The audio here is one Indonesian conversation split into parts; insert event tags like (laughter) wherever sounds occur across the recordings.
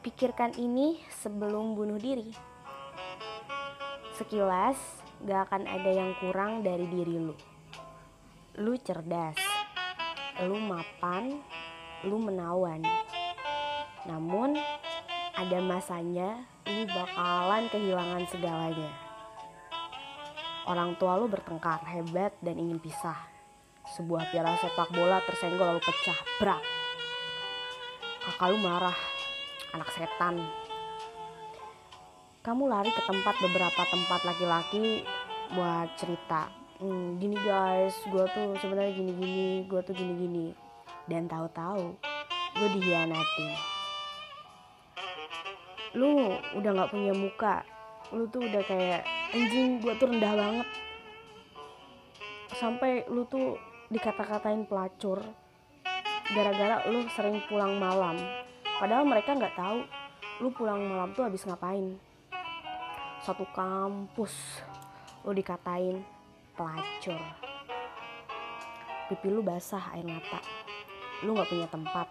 Pikirkan ini sebelum bunuh diri. Sekilas, gak akan ada yang kurang dari diri lu. Lu cerdas, lu mapan, lu menawan. Namun, ada masanya lu bakalan kehilangan segalanya. Orang tua lu bertengkar hebat dan ingin pisah. Sebuah piala sepak bola tersenggol lalu pecah, brak. Kakak lu marah, anak setan. Kamu lari ke tempat beberapa tempat laki-laki buat cerita. Hmm, gini guys, gue tuh sebenarnya gini-gini, gue tuh gini-gini. Dan tahu-tahu gue dihianatin. Lu udah nggak punya muka, lu tuh udah kayak anjing gue tuh rendah banget. Sampai lu tuh dikata-katain pelacur gara-gara lu sering pulang malam padahal mereka nggak tahu lu pulang malam tuh habis ngapain. Satu kampus lu dikatain pelacur. Pipi lu basah air mata. Lu nggak punya tempat.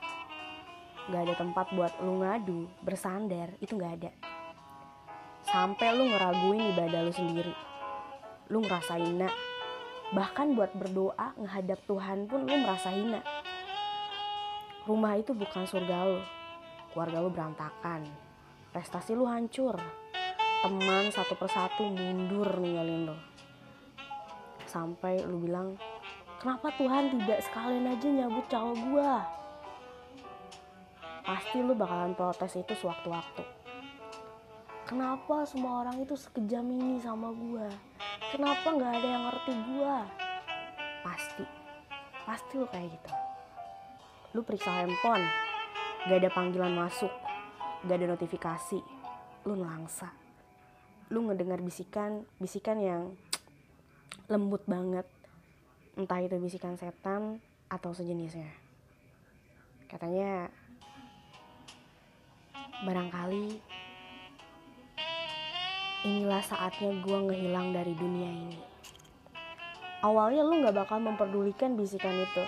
Nggak ada tempat buat lu ngadu bersandar itu nggak ada. Sampai lu ngeraguin ibadah lu sendiri. Lu ngerasa hina. Bahkan buat berdoa ngehadap Tuhan pun lu merasa hina. Rumah itu bukan surga lu keluarga lu berantakan. Prestasi lu hancur. Teman satu persatu mundur ninggalin lu. Sampai lu bilang kenapa Tuhan tidak sekalian aja nyabut cowok gua? Pasti lu bakalan protes itu sewaktu-waktu. Kenapa semua orang itu sekejam ini sama gua? Kenapa nggak ada yang ngerti gua? Pasti. Pasti lu kayak gitu. Lu periksa handphone gak ada panggilan masuk. Gak ada notifikasi. Lu nelangsa. Lu ngedengar bisikan bisikan yang lembut banget. Entah itu bisikan setan atau sejenisnya. Katanya barangkali inilah saatnya gue ngehilang dari dunia ini. Awalnya lu gak bakal memperdulikan bisikan itu.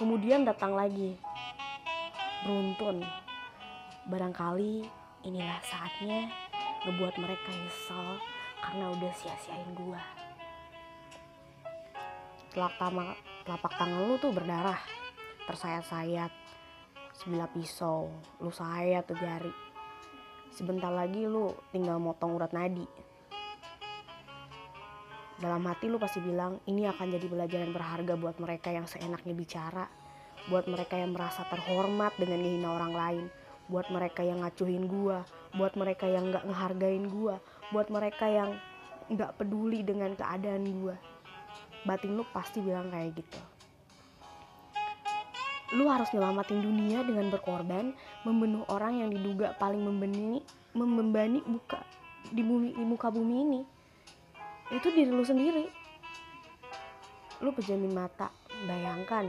Kemudian datang lagi beruntun. Barangkali inilah saatnya ngebuat mereka nyesel karena udah sia-siain gua. Telapak, telapak tangan lu tuh berdarah. Tersayat-sayat. Sebilah pisau. Lu sayat tuh jari sebentar lagi lu tinggal motong urat nadi. Dalam hati lu pasti bilang ini akan jadi pelajaran berharga buat mereka yang seenaknya bicara buat mereka yang merasa terhormat dengan ngehina orang lain. Buat mereka yang ngacuhin gua. Buat mereka yang nggak ngehargain gua. Buat mereka yang nggak peduli dengan keadaan gua. Batin lu pasti bilang kayak gitu. Lu harus nyelamatin dunia dengan berkorban membunuh orang yang diduga paling membeni membebani buka di bumi di muka bumi ini. Itu diri lu sendiri. Lu pejamin mata bayangkan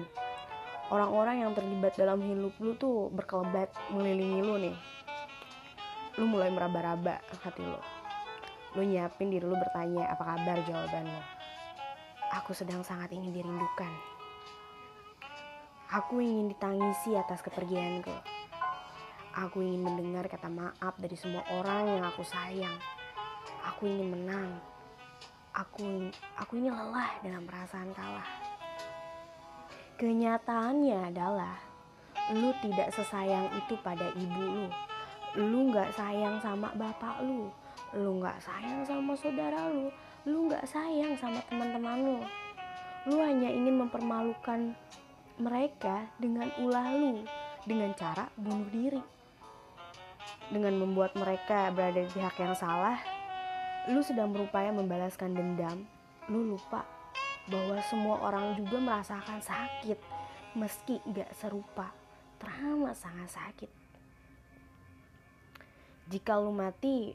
orang-orang yang terlibat dalam hidup lu tuh berkelebat mengelilingi lu nih. Lu mulai meraba-raba hati lu. Lu nyiapin diri lu bertanya apa kabar? jawaban lu. Aku sedang sangat ingin dirindukan. Aku ingin ditangisi atas kepergianku. Aku ingin mendengar kata maaf dari semua orang yang aku sayang. Aku ingin menang. Aku aku ini lelah dengan perasaan kalah. Kenyataannya adalah lu tidak sesayang itu pada ibu lu. Lu nggak sayang sama bapak lu. Lu nggak sayang sama saudara lu. Lu nggak sayang sama teman-teman lu. Lu hanya ingin mempermalukan mereka dengan ulah lu dengan cara bunuh diri. Dengan membuat mereka berada di pihak yang salah, lu sedang berupaya membalaskan dendam, lu lupa bahwa semua orang juga merasakan sakit meski gak serupa, teramat sangat sakit. Jika lu mati,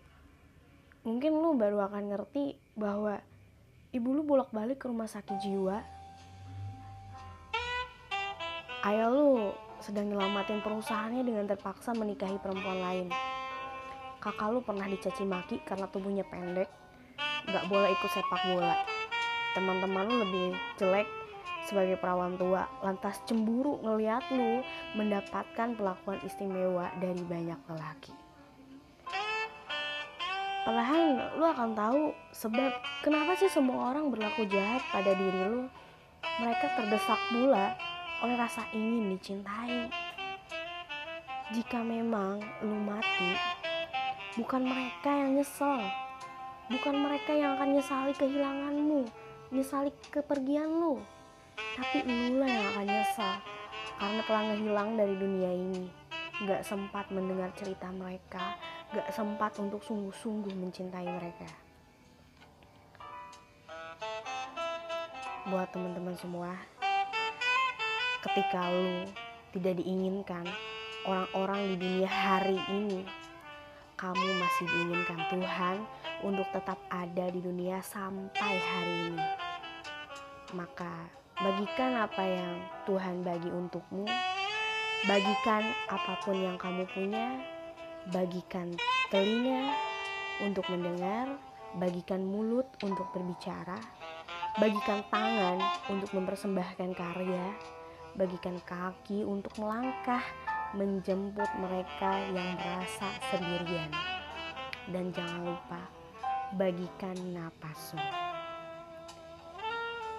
mungkin lu baru akan ngerti bahwa ibu lu bolak-balik ke rumah sakit jiwa. Ayah lu sedang nyelamatin perusahaannya dengan terpaksa menikahi perempuan lain kakak lu pernah dicaci maki karena tubuhnya pendek, gak boleh ikut sepak bola. Teman-teman lu lebih jelek sebagai perawan tua lantas cemburu ngeliat lu mendapatkan perlakuan istimewa dari banyak lelaki. Perlahan lu akan tahu sebab kenapa sih semua orang berlaku jahat pada diri lu. Mereka terdesak pula oleh rasa ingin dicintai. Jika memang lu mati, bukan mereka yang nyesel, bukan mereka yang akan nyesali kehilanganmu, nyesali kepergian lu, tapi lu lah yang akan nyesal karena telah ngehilang dari dunia ini. Gak sempat mendengar cerita mereka, gak sempat untuk sungguh-sungguh mencintai mereka. Buat teman-teman semua, ketika lu tidak diinginkan orang-orang di dunia hari ini, kamu masih diinginkan Tuhan untuk tetap ada di dunia sampai hari ini. Maka bagikan apa yang Tuhan bagi untukmu, bagikan apa pun yang kamu punya, bagikan telinga untuk mendengar, bagikan mulut untuk berbicara, bagikan tangan untuk mempersembahkan karya, bagikan kaki untuk melangkah menjemput mereka yang merasa sendirian. Dan jangan lupa bagikan napasmu.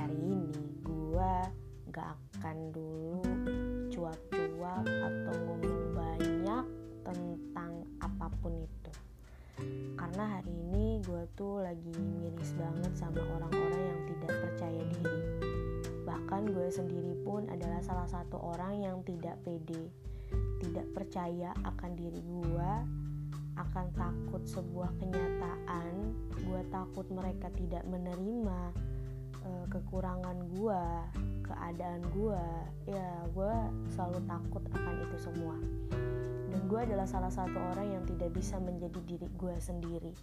Hari ini gue gak akan dulu cuap-cuap atau ngomong banyak tentang apa pun itu. Karena hari ini gue tuh lagi miris banget sama orang-orang yang tidak percaya diri. Bahkan gue sendiri pun adalah salah satu orang yang tidak pede Tidak percaya akan diri gue akan takut sebuah kenyataan gue takut mereka tidak menerima uh, kekurangan gue keadaan gue ya gue selalu takut akan itu semua. Dan gue adalah salah satu orang yang tidak bisa menjadi diri gue sendiri.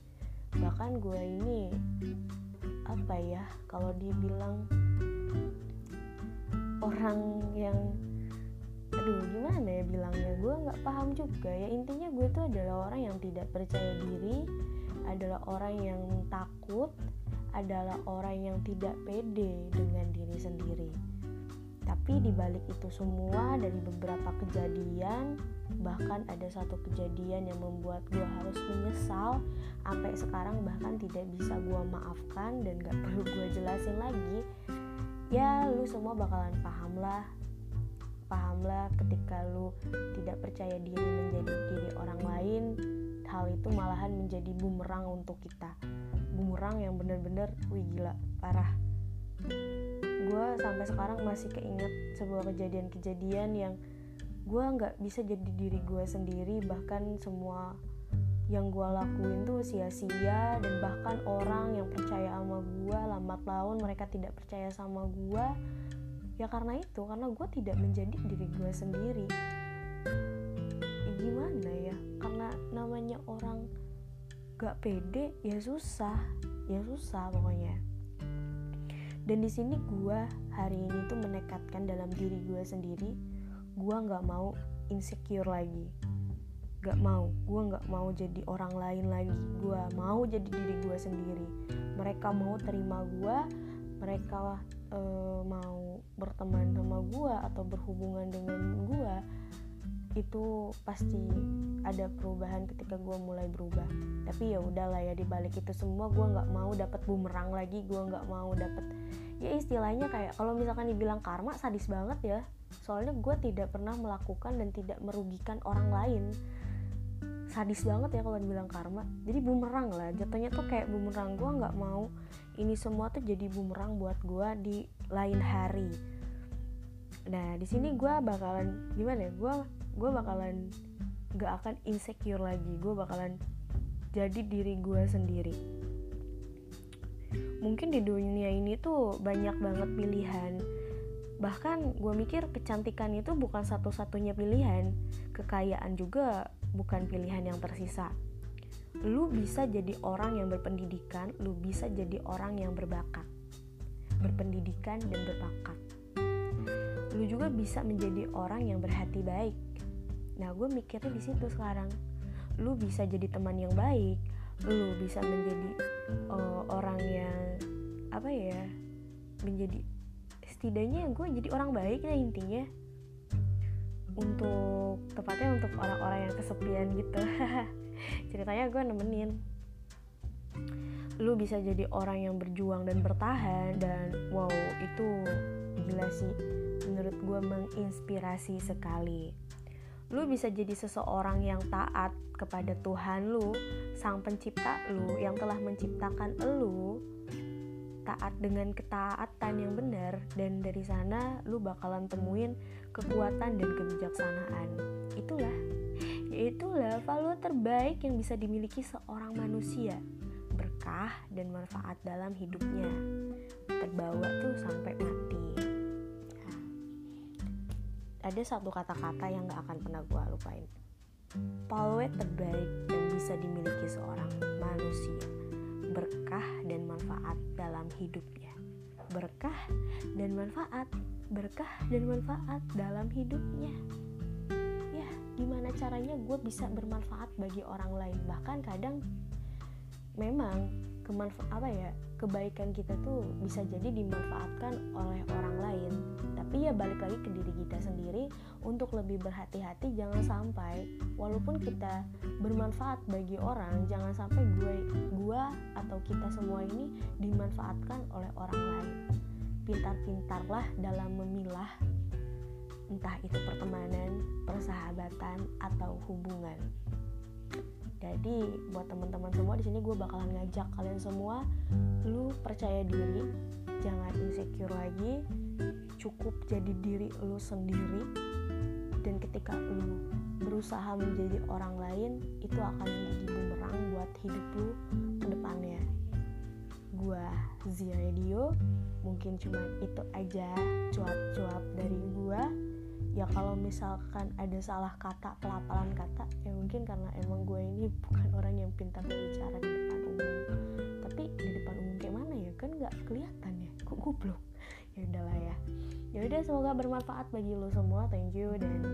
Bahkan gue ini apa ya kalau dibilang orang yang aduh gimana ya bilangnya? Gue nggak paham juga ya. Intinya gue tuh adalah orang yang tidak percaya diri adalah orang yang takut adalah orang yang tidak pede dengan diri sendiri. Tapi dibalik itu semua dari beberapa kejadian bahkan ada satu kejadian yang membuat gue harus menyesal sampai sekarang bahkan tidak bisa gue maafkan dan gak (laughs) perlu gue jelasin lagi. Ya lu semua bakalan paham lah. Pahamlah ketika lu tidak percaya diri menjadi diri orang lain. Hal itu malahan menjadi bumerang untuk kita bumerang yang bener-bener wih gila parah. Gue sampai sekarang masih keinget sebuah kejadian-kejadian yang gue nggak bisa jadi diri gue sendiri bahkan semua yang gue lakuin tuh sia-sia dan bahkan orang yang percaya sama gue lambat laun mereka tidak percaya sama gue ya karena itu karena gue tidak menjadi diri gue sendiri. Ya gimana ya? Karena namanya orang gak pede ya susah. Ya susah pokoknya. Dan di sini gue hari ini tuh menekatkan dalam diri gue sendiri gue nggak mau insecure lagi. Gak mau gue nggak mau jadi orang lain lagi. Gue mau jadi diri gue sendiri. Mereka mau terima gue mereka uh, mau berteman sama gue atau berhubungan dengan gue itu pasti ada perubahan ketika gue mulai berubah. Tapi ya udahlah ya dibalik itu semua gue nggak mau dapat bumerang lagi gue nggak mau dapat ya istilahnya kayak kalau misalkan dibilang karma sadis banget ya. Soalnya gue tidak pernah melakukan dan tidak merugikan orang lain. Sadis banget ya kalau dibilang karma. Jadi bumerang lah jatuhnya tuh kayak bumerang. Gue nggak mau ini semua tuh jadi bumerang buat gue di lain hari. Nah di sini gue bakalan gimana ya? Gue gue bakalan gak akan insecure lagi. Gue bakalan jadi diri gue sendiri. Mungkin di dunia ini tuh banyak banget pilihan. Bahkan gue mikir kecantikan itu bukan satu-satunya pilihan. Kekayaan juga bukan pilihan yang tersisa. Lu bisa jadi orang yang berpendidikan lu bisa jadi orang yang berbakat. Berpendidikan dan berbakat. Lu juga bisa menjadi orang yang berhati baik nah gue mikirnya di situ sekarang. Lu bisa jadi teman yang baik lu bisa menjadi uh, orang yang apa ya menjadi setidaknya gue jadi orang baik lah intinya. Untuk tepatnya untuk orang-orang yang kesepian gitu. (laughs) Ceritanya gue nemenin. Lu bisa jadi orang yang berjuang dan bertahan dan wow itu gila sih. Menurut gue menginspirasi sekali lu bisa jadi seseorang yang taat kepada Tuhan lu sang pencipta lu yang telah menciptakan lu taat dengan ketaatan yang benar dan dari sana lu bakalan temuin kekuatan dan kebijaksanaan. Itulah yaitulah value terbaik yang bisa dimiliki seorang manusia berkah dan manfaat dalam hidupnya. Terbawa tuh sampai mati ada satu kata-kata yang gak akan pernah gue lupain Palwe terbaik yang bisa dimiliki seorang manusia berkah dan manfaat dalam hidupnya. Berkah dan manfaat, berkah dan manfaat dalam hidupnya. Ya, gimana caranya gue bisa bermanfaat bagi orang lain? Bahkan kadang memang kemanfa apa ya kebaikan kita tuh bisa jadi dimanfaatkan oleh orang lain. Tapi ya balik lagi ke diri kita sendiri untuk lebih berhati-hati jangan sampai walaupun kita bermanfaat bagi orang jangan sampai gue gua atau kita semua ini dimanfaatkan oleh orang lain. Pintar-pintarlah dalam memilah entah itu pertemanan, persahabatan atau hubungan jadi buat teman-teman semua di sini gue bakalan ngajak kalian semua lu percaya diri jangan insecure lagi cukup jadi diri lu sendiri dan ketika lu berusaha menjadi orang lain itu akan menjadi bumerang buat hidup lu ke depannya. Gue Zia Radio mungkin cuma itu aja cuap-cuap dari ya kalau misalkan ada salah kata pelapalan kata ya mungkin karena emang gue ini (laughs) bukan orang yang pintar berbicara di depan umum. Tapi di depan umum kayak mana ya? Kan nggak kelihatan ya. Kok goblok? Ya udahlah ya. Ya udah semoga bermanfaat bagi lo semua. Thank you dan